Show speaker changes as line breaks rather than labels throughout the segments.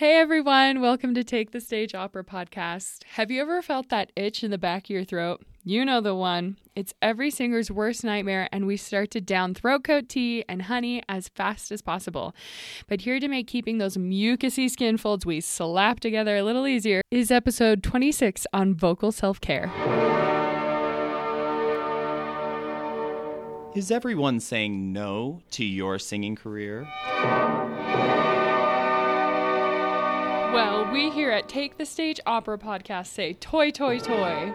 Hey everyone, welcome to Take the Stage Opera podcast. Have you ever felt that itch in the back of your throat? You know the one. It's every singer's worst nightmare, and we start to down throat coat tea and honey as fast as possible. But here to make keeping those mucousy skin folds we slap together a little easier is episode 26 on vocal self care.
Is everyone saying no to your singing career?
Well, we here at Take the Stage Opera podcast say toi, toi, toi.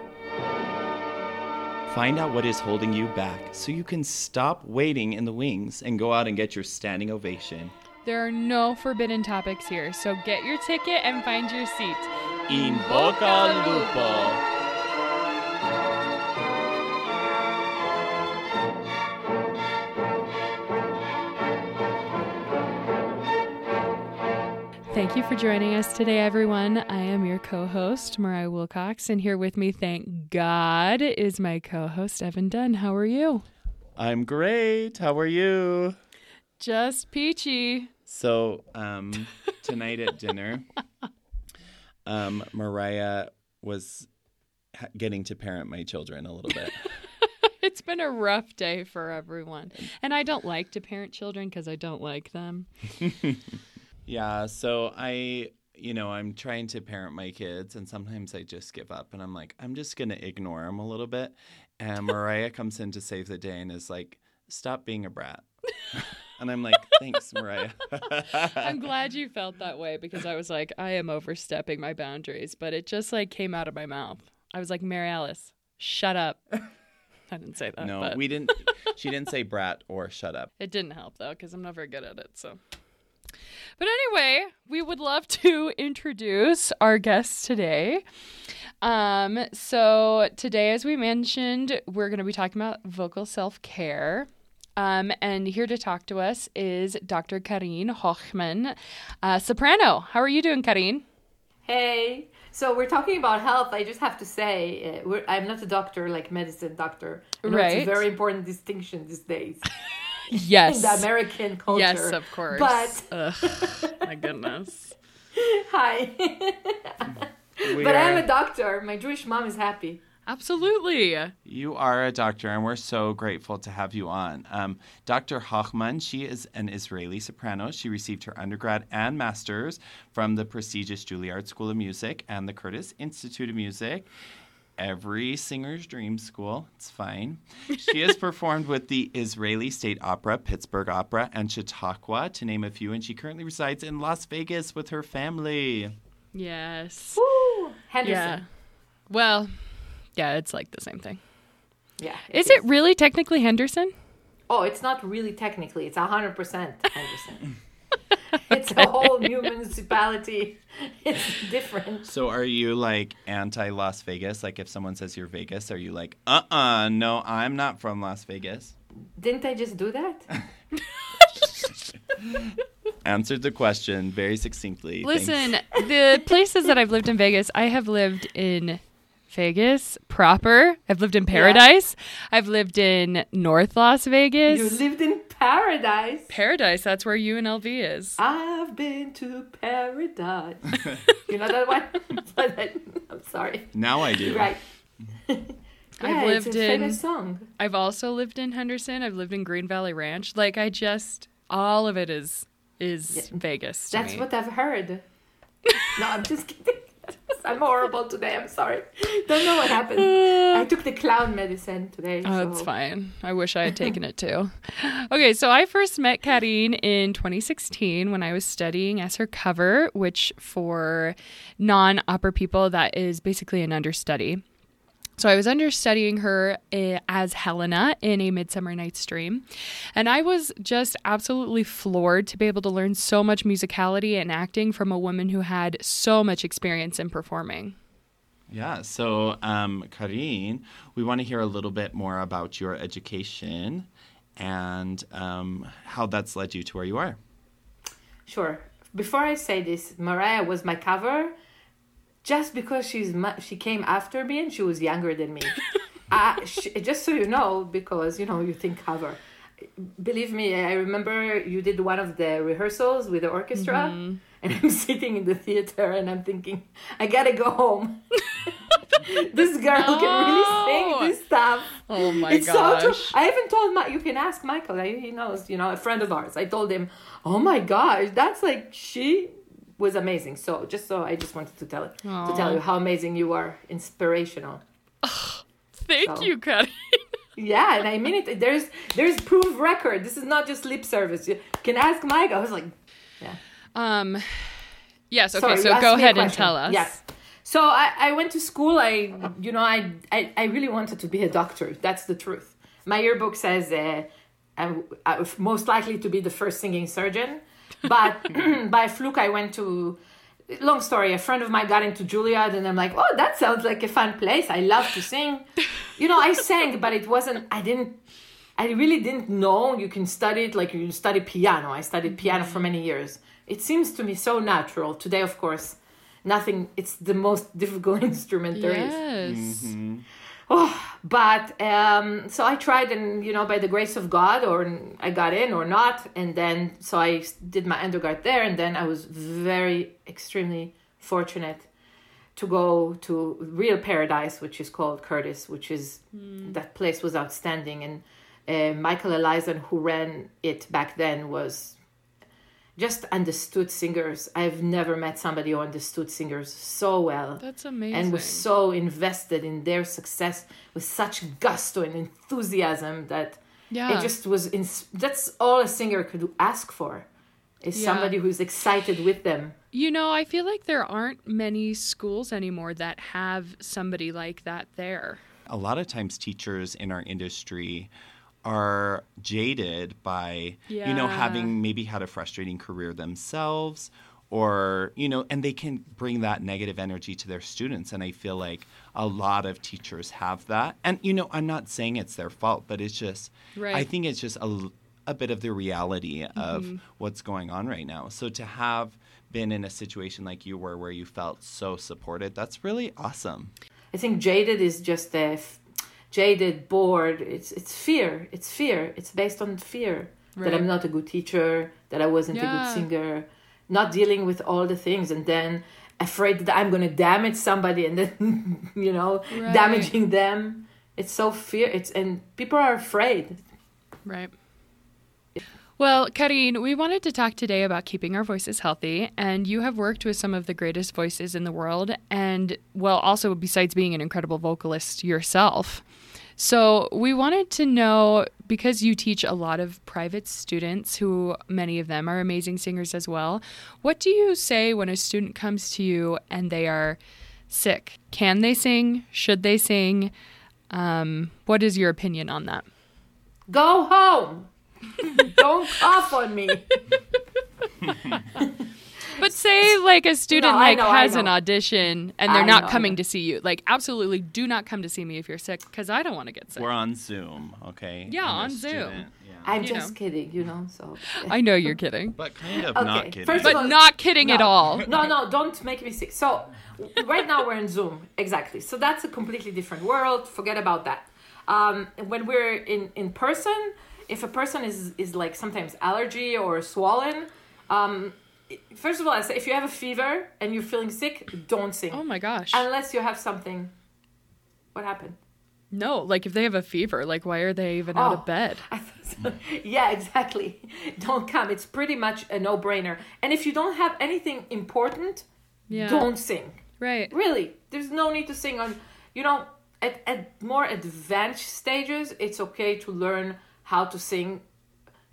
Find out what is holding you back so you can stop waiting in the wings and go out and get your standing ovation.
There are no forbidden topics here, so get your ticket and find your seat.
In Bocca Lupo.
Thank you for joining us today, everyone. I am your co host, Mariah Wilcox, and here with me, thank God, is my co host, Evan Dunn. How are you?
I'm great. How are you?
Just peachy.
So, um, tonight at dinner, um, Mariah was ha- getting to parent my children a little bit.
it's been a rough day for everyone. And I don't like to parent children because I don't like them.
Yeah, so I, you know, I'm trying to parent my kids, and sometimes I just give up, and I'm like, I'm just gonna ignore them a little bit. And Mariah comes in to save the day and is like, "Stop being a brat." and I'm like, "Thanks, Mariah."
I'm glad you felt that way because I was like, I am overstepping my boundaries, but it just like came out of my mouth. I was like, Mary Alice, shut up. I didn't say that.
no,
but
we didn't. She didn't say brat or shut up.
It didn't help though because I'm not very good at it. So. But anyway, we would love to introduce our guests today. Um, so today, as we mentioned, we're going to be talking about vocal self care. Um, and here to talk to us is Dr. Karine Hochman, uh, soprano. How are you doing, Karine?
Hey. So we're talking about health. I just have to say, uh, we're, I'm not a doctor like medicine doctor.
Right.
It's a very important distinction these days
Yes.
in the American culture.
Yes, of course.
But
Ugh, my goodness.
hi.
We
but
are-
I'm a doctor. My Jewish mom is happy.
Absolutely.
You are a doctor, and we're so grateful to have you on. Um, Dr. Hochman, she is an Israeli soprano. She received her undergrad and master's from the prestigious Juilliard School of Music and the Curtis Institute of Music. Every singer's dream school. It's fine. She has performed with the Israeli State Opera, Pittsburgh Opera, and Chautauqua, to name a few, and she currently resides in Las Vegas with her family.
Yes.
Woo! Henderson.
Yeah. Well, yeah, it's like the same thing.
Yeah.
Is it really technically Henderson?
Oh, it's not really technically. It's 100% Henderson. it's a whole new municipality. It's different.
So are you like anti Las Vegas? Like if someone says you're Vegas, are you like, uh uh no, I'm not from Las Vegas?
Didn't I just do that?
Answered the question very succinctly. Thanks.
Listen, the places that I've lived in Vegas, I have lived in Vegas proper. I've lived in Paradise. I've lived in North Las Vegas.
You lived in paradise.
Paradise, that's where UNLV is.
I've been to paradise. you know that one? I'm sorry.
Now I do.
Right.
I've lived
it's a
in-
famous song.
I've also lived in Henderson. I've lived in Green Valley Ranch. Like I just all of it is is Vegas. To
That's
me.
what I've heard. No, I'm just kidding. I'm horrible today. I'm sorry. Don't know what happened. I took the clown medicine today.
Oh,
so.
it's fine. I wish I had taken it too. Okay, so I first met Karine in 2016 when I was studying as her cover, which for non opera people, that is basically an understudy. So I was understudying her eh, as Helena in A Midsummer Night's Dream. And I was just absolutely floored to be able to learn so much musicality and acting from a woman who had so much experience in performing.
Yeah. So, um, Karine, we want to hear a little bit more about your education and um, how that's led you to where you are.
Sure. Before I say this, Mariah was my cover just because she's she came after me and she was younger than me. uh, sh just so you know, because you know you think cover. Believe me, I remember you did one of the rehearsals with the orchestra, and and I'm sitting in the theater and I'm thinking, I gotta go home. this girl can really sing this stuff.
Oh my
it's so true.
gosh.
I even told my. You can ask Michael. He knows. You know, a friend of ours. I told him, "Oh my gosh, that's like she was amazing." So just so I just wanted to tell it to tell you how amazing you are, inspirational.
Thank
So-
you, Cuddy.
Yeah, and I mean it. There's there's proof record. This is not just lip service. You can ask Mike. I was like, yeah.
Um, yes. Okay.
Sorry,
so go ahead and tell us.
Yes. So I, I went to school. I you know I, I I really wanted to be a doctor. That's the truth. My yearbook says uh, I'm, I'm most likely to be the first singing surgeon, but by fluke I went to. Long story. A friend of mine got into Juilliard, and I'm like, oh, that sounds like a fun place. I love to sing. You know, I sang, but it wasn't. I didn't I really didn't know you can study it like you study piano. I studied piano for many years. It seems to me so natural. Today, of course, nothing, it's the most difficult instrument there is.
Yes. Mm-hmm.
Oh, but um, so I tried, and you know, by the grace of God, or I got in or not. And then, so I did my undergrad there, and then I was very, extremely fortunate to go to real paradise, which is called Curtis, which is that place was outstanding. And uh, Mikael Eliasen, who ran it back then, was just understood singers. I've never met somebody who understood singers so well
That's amazing.
and was so invested in their success with such gusto and enthusiasm that
yeah.
it just was. Ins- that's all a singer could ask for, is
Yeah.
somebody who's excited with them.
You know, I feel like there aren't many schools anymore that have somebody like that there.
a lot of times teachers in our industry are jaded by you know having maybe had a frustrating career themselves or you know and they can bring that negative energy to their students. And i feel like a lot of teachers have that. And you know i'm not saying it's their fault but it's just i think it's just a, a bit of the reality of mm-hmm. what's going on right now. So to have been in a situation like you were where you felt so supported that's really awesome.
I think jaded is just a f- jaded, bored. It's it's fear. It's fear. It's based on fear that I'm not a good teacher, that I wasn't a good singer, not dealing with all the things, and then afraid that I'm going to damage somebody, and then you know
Right.
damaging them. It's so fear. It's and people are afraid.
Right. Well, Karine, we wanted to talk today about keeping our voices healthy, and you have worked with some of the greatest voices in the world, and well, also besides being an incredible vocalist yourself. So, we wanted to know because you teach a lot of private students who many of them are amazing singers as well. What do you say when a student comes to you and they are sick? Can they sing? Should they sing? Um, what is your opinion on that?
Go home. Don't cough on me.
But say like a student
No,
like
know,
has an audition and they're
I
not
know,
coming to see you. Like absolutely do not come to see me if you're sick because I don't want to get sick.
We're on Zoom, okay?
Yeah,
I'm
on Zoom.
student, yeah.
I'm
You
just
know.
kidding, you know. So
I know you're kidding.
But kind of
Okay,
not kidding.
first of
But
all-
not kidding at all.
No, no, don't make me sick. So, right now we're in Zoom, exactly. So that's a completely different world. Forget about that. Um, when we're in in person, if a person is is like sometimes allergy or swollen, um, first of all, I say if you have a fever and you're feeling sick, don't sing
Oh my gosh.
unless you have something. What happened?
No, like if they have a fever, like why are they even out
Oh.
of bed?
I thought- yeah, exactly. Don't come. It's pretty much a no brainer. And if you don't have anything important,
Yeah.
don't sing.
Right.
Really, there's no need to sing on. You know, at, at more advanced stages, it's okay to learn how to sing,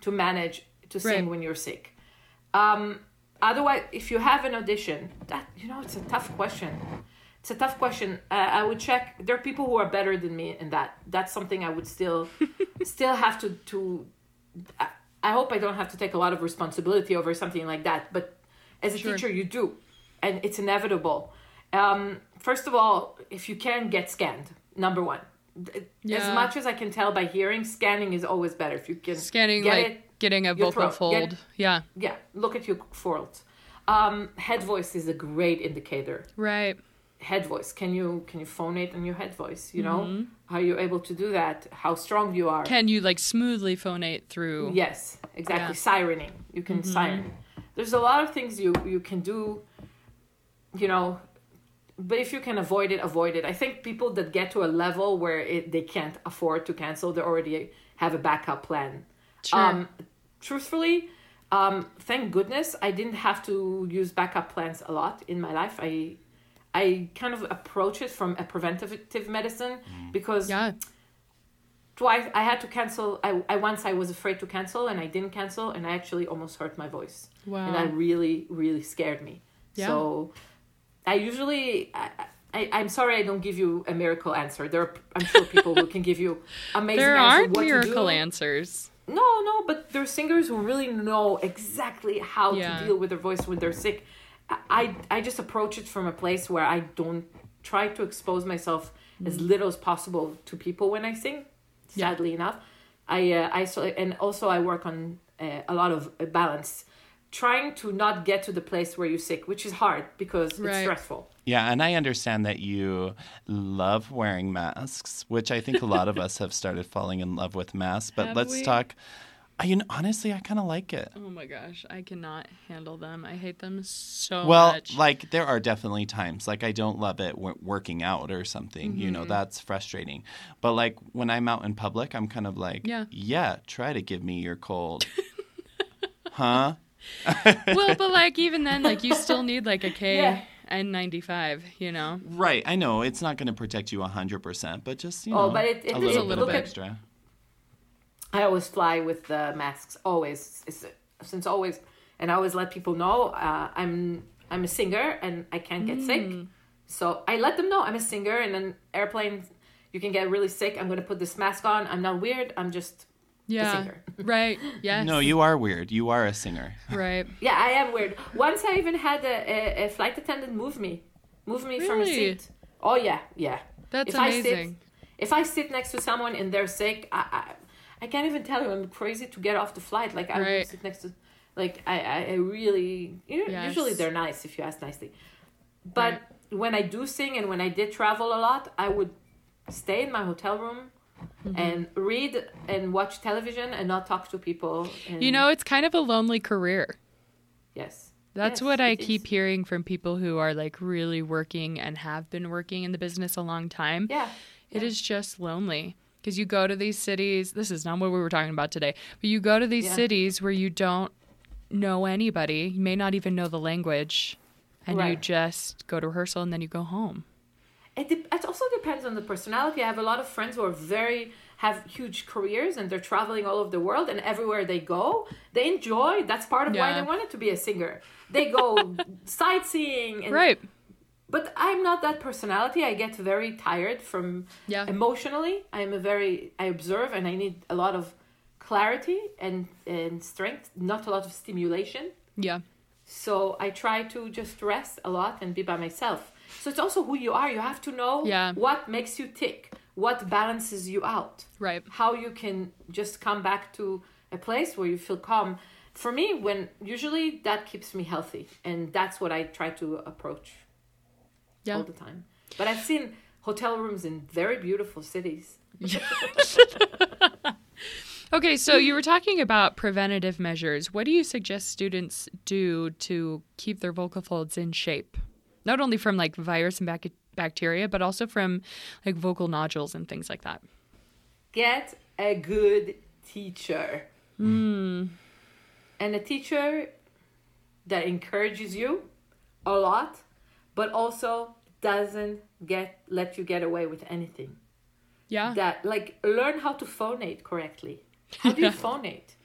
to manage to sing
Right.
when you're sick. Um, otherwise, if you have an audition, that you know, it's a tough question. It's a tough question. Uh, I would check. There are people who are better than me in that. That's something I would still, still have to to. I, I hope I don't have to take a lot of responsibility over something like that. But as a
Sure.
teacher, you do, and it's inevitable. Um, first of all, if you can get scanned, number one.
Yeah.
As much as I can tell by hearing, scanning is always better. If you can
Scanning
get
like
it,
getting a vocal
throat. Get-
fold. yeah.
yeah, look at your folds. Um, head voice is a great indicator.
Right.
Head voice. Can you can you phonate on your head voice? You know,
Mm-hmm.
how you able to do that? How strong you are?
Can you like smoothly phonate through?
Yes, exactly. Sirening. You can siren. there's a lot of things you you can do you know but if you can avoid it avoid it i think people that get to a level where it, they can't afford to cancel they already have a backup plan
Sure.
um truthfully um thank goodness i didn't have to use backup plans a lot in my life i i kind of approach it from a preventative medicine because
yeah.
twice I had to cancel. I, I once I was afraid to cancel and I didn't cancel and I actually almost hurt my voice.
Wow.
And that really really scared me.
Yeah.
So I usually I, I I'm sorry I don't give you a miracle answer. There are I'm sure people who can give you amazing
there aren't
what
miracle answers.
No, no, but there are singers who really know exactly how
Yeah.
to deal with their voice when they're sick. I, I just approach it from a place where I don't try to expose myself as little as possible to people when I sing.
Yeah.
Sadly enough, I uh, I so and also I work on uh, a lot of uh, balance, trying to not get to the place where you're sick, which is hard because it's stressful.
Yeah, and I understand that you love wearing masks, which I think a lot of us have started falling in love with masks. But
Have
let's
we?
talk. I, you know, honestly, I kind of like it.
Oh my gosh, I cannot handle them. I hate them so
well,
much.
Well, like there are definitely times like I don't love it w- working out or something. You
Mm-hmm.
know, that's frustrating. But like when I'm out in public, I'm kind of like,
Yeah.
yeah, try to give me your cold. huh?
well, but like even then, like you still need like a K
Yeah.
and ninety five. You know.
Right. I know it's not going to protect you 100%, but just, you
Oh,
know,
but it- it-
a little
it-
bit
look
of
at-
extra.
I always fly with the masks, always, it's, since always, and I always let people know uh, I'm I'm a singer and I can't get sick. So I let them know I'm a singer, and an airplane, you can get really sick. I'm gonna put this mask on. I'm not weird. I'm just
Yeah.
singer.
right. Yes.
No, you are weird. You are a singer.
Right.
yeah, I am weird. Once I even had a, a, a flight attendant move me, move me from a
Really?
seat. Oh yeah, yeah.
That's
If I sit-
amazing.
If I sit next to someone and they're sick, I, I, I can't even tell you I'm crazy to get off the flight. Like I
Right.
would sit next to, like I, I, I really. You know,
Yes.
Usually they're nice if you ask nicely, but when I do sing and when I did travel a lot, I would stay in my hotel room.
Mm-hmm.
And read and watch television and not talk to people. And,
You know, it's kind of a lonely career.
yes,
That's
Yes,
what I keep
is.
hearing from people who are like really working and have been working in the business a long time.
Yeah,
It is just lonely because you go to these cities. This is not what we were talking about today, but you go to these
Yeah.
cities where you don't know anybody. You may not even know the language, and you just go to rehearsal and then you go home.
It, de- it also depends on the personality. I have a lot of friends who are very have huge careers and they're traveling all over the world and everywhere they go, they enjoy. That's part of why they wanted to be a singer. They go sightseeing and
Right.
but I'm not that personality. I get very tired from
Yeah.
emotionally. I'm a very I observe and I need a lot of clarity and and strength, not a lot of stimulation.
Yeah.
So I try to just rest a lot and be by myself. So it's also who you are. You have to know
Yeah.
what makes you tick, what balances you out,
Right.
how you can just come back to a place where you feel calm. For me, when usually that keeps me healthy, and that's what I try to approach
Yeah.
all the time. But I've seen hotel rooms in very beautiful cities.
Okay, so you were talking about preventative measures. What do you suggest students do to keep their vocal folds in shape? Not only from like virus and bac- bacteria, but also from like vocal nodules and things like that.
Get a good teacher.
Hmm.
And a teacher that encourages you a lot, but also doesn't get let you get away with anything.
Yeah.
That like learn how to phonate correctly. How do you phonate?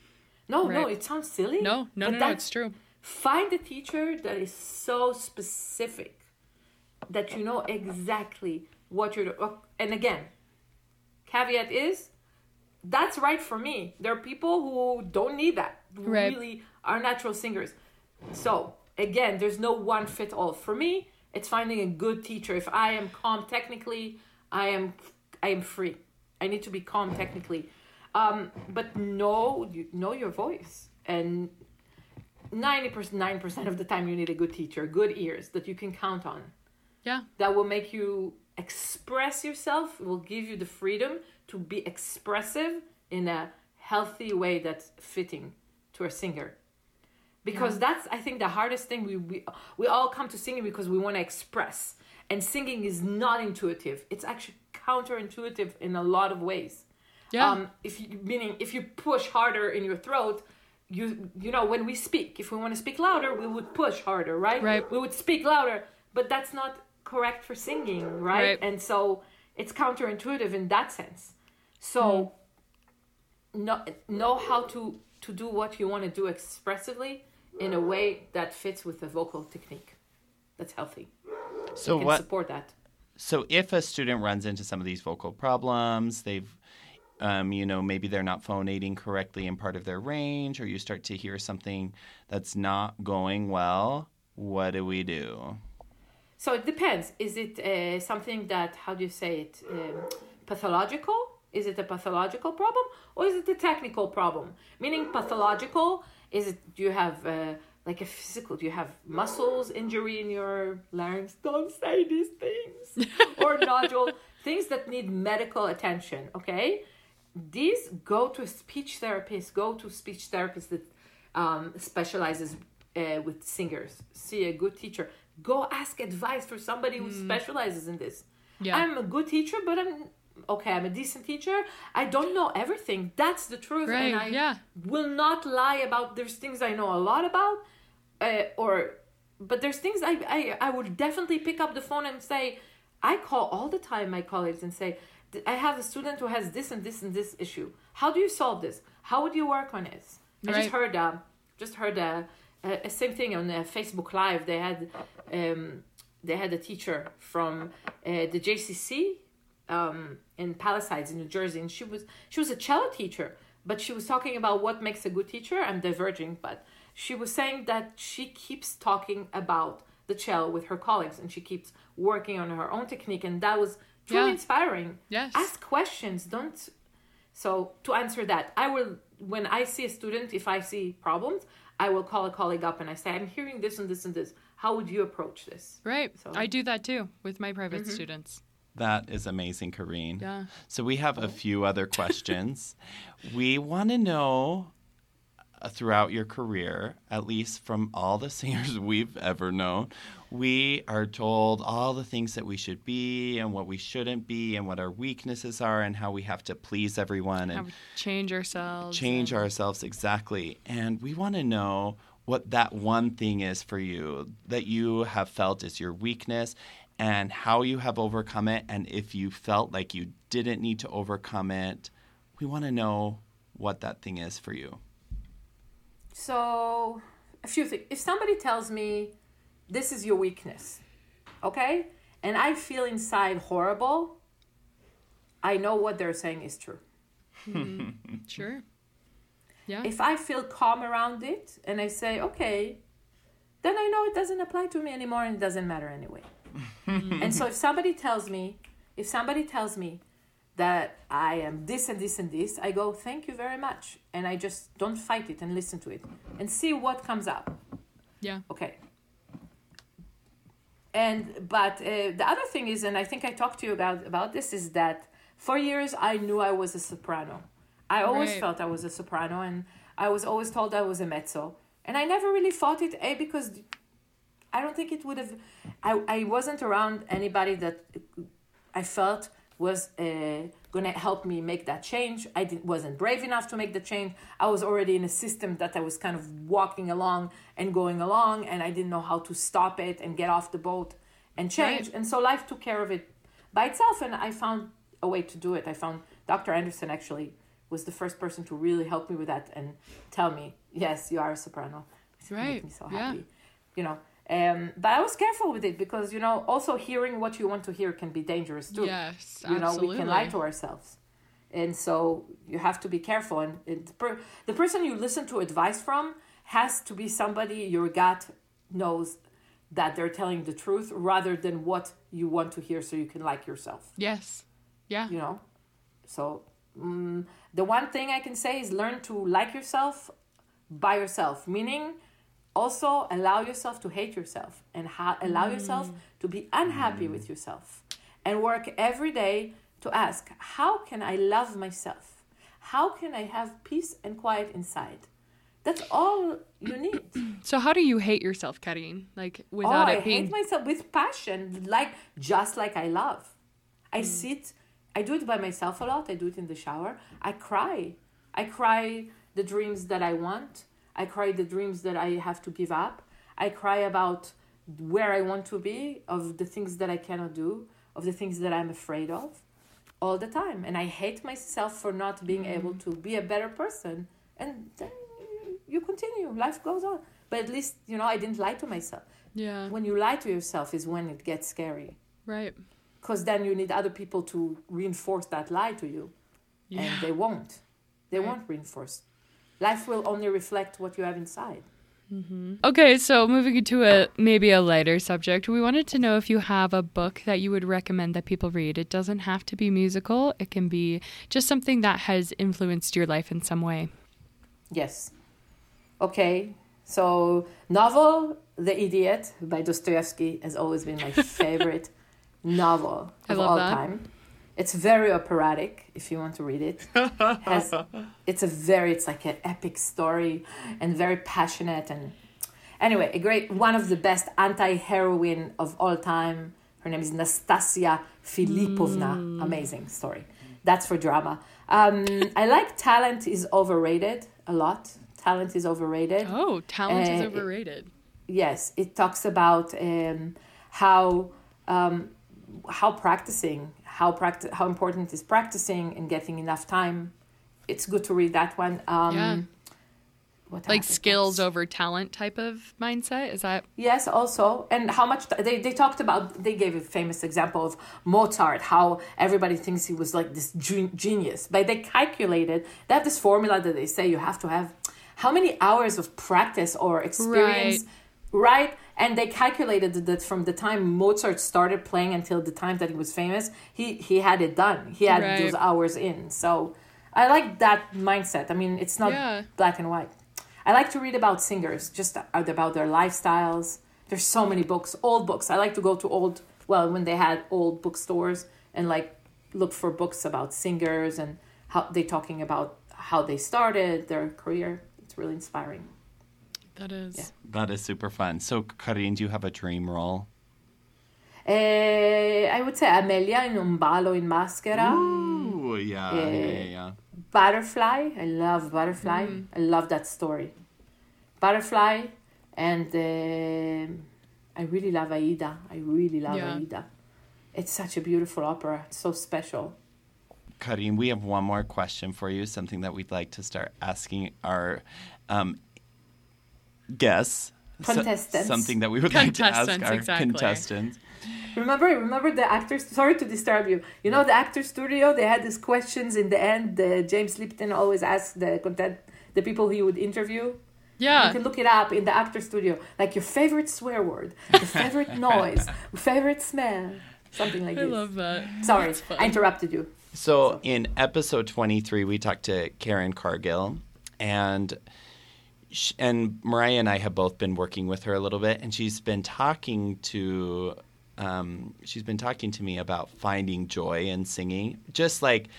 No, no, it sounds silly.
no, no, no, no, it's true.
Find a teacher that is so specific that you know exactly what you're doing. And again, caveat is that's right for me. There are people who don't need that, who
Right.
really are natural singers. So, again, there's no one fit all. For me, it's finding a good teacher. If I am calm technically, I am I am free. I need to be calm technically. Um, but know you know your voice and 90% 9% of the time you need a good teacher good ears that you can count on
Yeah.
that will make you express yourself will give you the freedom to be expressive in a healthy way that's fitting to a singer because that's I think the hardest thing. We we we all come to singing because we want to express, and singing is not intuitive. It's actually counterintuitive in a lot of ways.
Yeah.
Um, if you meaning if you push harder in your throat, you you know when we speak, if we want to speak louder, we would push harder, right?
Right.
We would speak louder, but that's not correct for singing, right?
Right.
And so it's counterintuitive in that sense. So hmm. know know how to to do what you want to do expressively in a way that fits with the vocal technique. That's healthy.
So
Can
what?
support that.
So if a student runs into some of these vocal problems, they've um, you know, maybe they're not phonating correctly in part of their range, or you start to hear something that's not going well. What do we do?
So it depends. Is it uh, something that, how do you say it, um, pathological? Is it a pathological problem or is it a technical problem? Meaning pathological, is it, do you have uh, like a physical, do you have muscles injury in your larynx? Don't say these things. or nodule, things that need medical attention, okay? These go to a speech therapist, go to speech therapist that um, specializes uh, with singers. See a good teacher. Go ask advice for somebody who specializes in this.
Yeah.
I'm a good teacher, but I'm okay. I'm a decent teacher. I don't know everything. That's the truth,
Right,
and I
yeah.
will not lie about. There's things I know a lot about, uh, or but there's things I, I I would definitely pick up the phone and say. I call all the time my colleagues and say, "Th- I have a student who has this and this and this issue. How do you solve this? How would you work on it? I just heard uh, just heard uh, uh, same thing on uh, Facebook Live. They had um, they had a teacher from uh, the JCC um, in Palisades in New Jersey, and she was she was a cello teacher, but she was talking about what makes a good teacher. I'm diverging, but she was saying that she keeps talking about the cello with her colleagues, and she keeps working on her own technique, and that was truly
Yeah.
inspiring.
Yes.
Ask questions. Don't. So to answer that, I will when I see a student, if I see problems, I will call a colleague up and I say, I'm hearing this and this and this. How would you approach this?
Right.
So-
I do that too with my private students.
That is amazing, Karine.
Yeah.
So we have a few other questions. we want to know uh, throughout your career, at least from all the singers we've ever known, we are told all the things that we should be and what we shouldn't be and what our weaknesses are and how we have to please everyone and
change ourselves.
change
and-
ourselves exactly. And we want to know what that one thing is for you that you have felt is your weakness and how you have overcome it. And if you felt like you didn't need to overcome it, we want to know what that thing is for you.
So, a few things. If somebody tells me this is your weakness, okay, and I feel inside horrible, I know what they're saying is true. Hmm.
Sure. Yeah.
If I feel calm around it and I say, okay, then I know it doesn't apply to me anymore and it doesn't matter anyway. and so if somebody tells me, if somebody tells me that I am this and this and this, I go, thank you very much. And I just don't fight it and listen to it and see what comes up.
yeah.
Okay. And but uh, the other thing is, and I think I talked to you about about this, is that for years I knew I was a soprano. I always
Right.
felt I was a soprano, and I was always told I was a mezzo, and I never really thought it. A because I don't think it would have. I I wasn't around anybody that I felt was uh, gonna help me make that change. I didn't, wasn't brave enough to make the change. I was already in a system that I was kind of walking along and going along, and I didn't know how to stop it and get off the boat and change.
Right.
And so life took care of it by itself, and I found a way to do it. I found Dr. Anderson actually was the first person to really help me with that and tell me, yes, you are a soprano. It made
Right.
me so
Yeah.
happy. You know. Um, but I was careful with it because you know also hearing what you want to hear can be dangerous too
Yes. Absolutely.
you know we can lie to ourselves and so you have to be careful and per, the person you listen to advice from has to be somebody your gut knows that they're telling the truth rather than what you want to hear so you can like yourself
Yes. Yeah.
you know so mm, the one thing i can say is learn to like yourself by yourself meaning also allow yourself to hate yourself and ha- allow mm. yourself to be unhappy mm. with yourself and work every day to ask how can i love myself how can i have peace and quiet inside That's all you need.
So how do you hate yourself, Karine? Like without
oh,
it
I
being
hate myself with passion, like just like I love. I mm. sit, I do it by myself a lot. I do it in the shower. I cry. I cry the dreams that I want. I cry the dreams that I have to give up. I cry about where I want to be, of the things that I cannot do, of the things that I'm afraid of all the time. And I hate myself for not being mm-hmm. able to be a better person. And then you continue, life goes on. But at least, you know, I didn't lie to myself.
Yeah.
When you lie to yourself is when it gets scary.
Right.
Because then you need other people to reinforce that lie to you.
Yeah.
And they won't. They
Right.
won't reinforce. Life will only reflect what you have inside. Mm-hmm.
Okay, so moving into a maybe a lighter subject, we wanted to know if you have a book that you would recommend that people read. It doesn't have to be musical. It can be just something that has influenced your life in some way.
Yes. Okay. So, novel The Idiot by Dostoevsky has always been my favorite novel of all
that.
time. It's very operatic if you want to read it. Has it's a very it's like an epic story and very passionate and anyway, a great one of the best anti-heroine of all time. Her name is Nastasia Filipovna. Amazing story. That's for drama. Um, I like Talent is overrated a lot. Talent is overrated
Oh, talent is
Uh,
overrated.
yes it talks about um, how um, how practicing how practi- how important is practicing and getting enough time. It's good to read that one. Um,
Yeah.
what
Like skills over talent type of mindset. Is that
yes also. And how much they, they talked about they gave a famous example of mozart how everybody thinks he was like this gen- genius. But they calculated they have this formula that they say you have to have how many hours of practice or experience right and they calculated that from the time mozart started playing until the time that he was famous he he had it done. He had
Right.
those hours in. So i like that mindset. I mean it's not
Yeah.
black and white. I like to read about singers just about their lifestyles. There's so many books old books. I like to go to old well when they had old bookstores and like look for books about singers and how they talking about how they started their career. It's really inspiring
that is
Yeah.
That is super fun. So, Karine, do you have a dream role?
Eh, I would say Amelia in Un ballo in maschera.
Ooh, yeah, yeah,
Yeah.
yeah, yeah.
Butterfly. I love Butterfly. I love that story. Butterfly, and um I really love Aida. I really love
Yeah.
Aida. It's such a beautiful opera. It's so special.
Karine, we have one more question for you, something that we'd like to start asking our um, guests. So-
Contestants.
something that we would like to ask our
exactly.
contestants.
Remember, remember the actors. Sorry to disturb you. You know the actor studio. They had these questions in the end. The James Lipton always asked the content, the people he would interview.
Yeah, you
can look it up in the actor studio, like your favorite swear word, your favorite noise, favorite smell, something like
I
this.
love that.
Sorry, I interrupted you.
So, in episode 23, we talked to Karen Cargill, and sh- and Mariah and I have both been working with her a little bit, and she's been talking to um, she's been talking to me about finding joy in singing, just like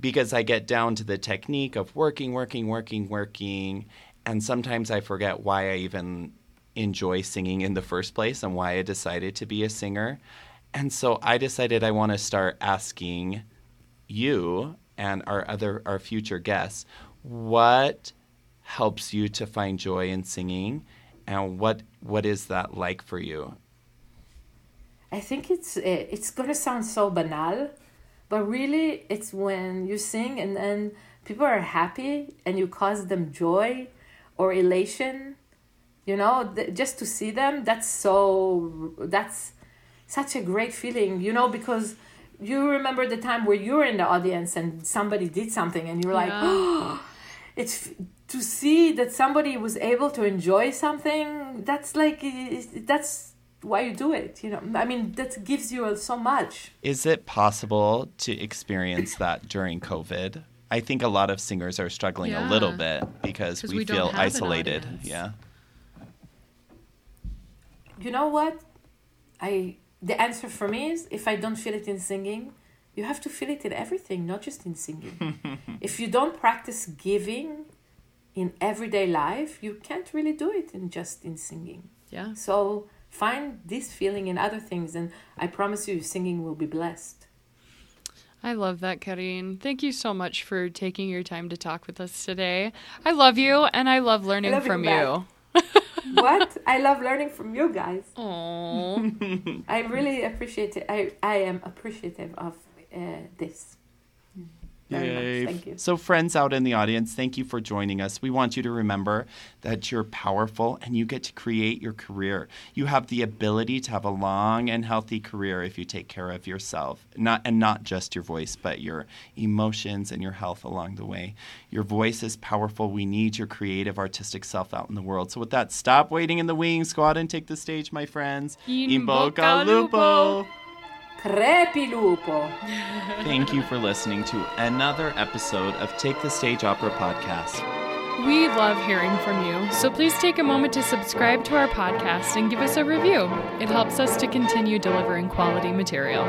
because I get down to the technique of working, working, working, working, and sometimes I forget why I even enjoy singing in the first place and why I decided to be a singer. And so I decided I want to start asking you and our other our future guests what helps you to find joy in singing and what what is that like for you
I think it's eh, it's gonna sound so banal, but really it's when you sing and then people are happy and you cause them joy or elation. You know, th- just to see them, that's so that's such a great feeling. You know, because you remember the time where you were in the audience and somebody did something and you're like,
Yeah.
oh, it's to see that somebody was able to enjoy something. That's like that's why you do it. You know, I mean, that gives you uh, so much.
is it possible to experience that during covid i think a lot of singers are struggling a little bit because we,
we
feel isolated yeah
You know what? I the answer for me is if I don't feel it in singing, you have to feel it in everything, not just in singing. if you don't practice giving, in everyday life, you can't really do it in just in singing.
Yeah.
So find this feeling in other things, and I promise you, singing will be blessed.
I love that, Karine. Thank you so much for taking your time to talk with us today. I love you, and I love learning
love
from you.
what? I love learning from you guys.
Oh,
I really appreciate it. I, I am appreciative of uh, this. Very much. Thank you.
So, friends out in the audience, thank you for joining us. We want you to remember that you're powerful and you get to create your career. You have the ability to have a long and healthy career if you take care of yourself, not and not just your voice, but your emotions and your health along the way. Your voice is powerful. We need your creative, artistic self out in the world. So, with that, stop waiting in the wings. Go out and take the stage, my friends.
In bocca lupo.
Crepi lupo.
Thank you for listening to another episode of Take the Stage Opera podcast.
we love hearing from you. So please take a moment to subscribe to our podcast and give us a review. It helps us to continue delivering quality material.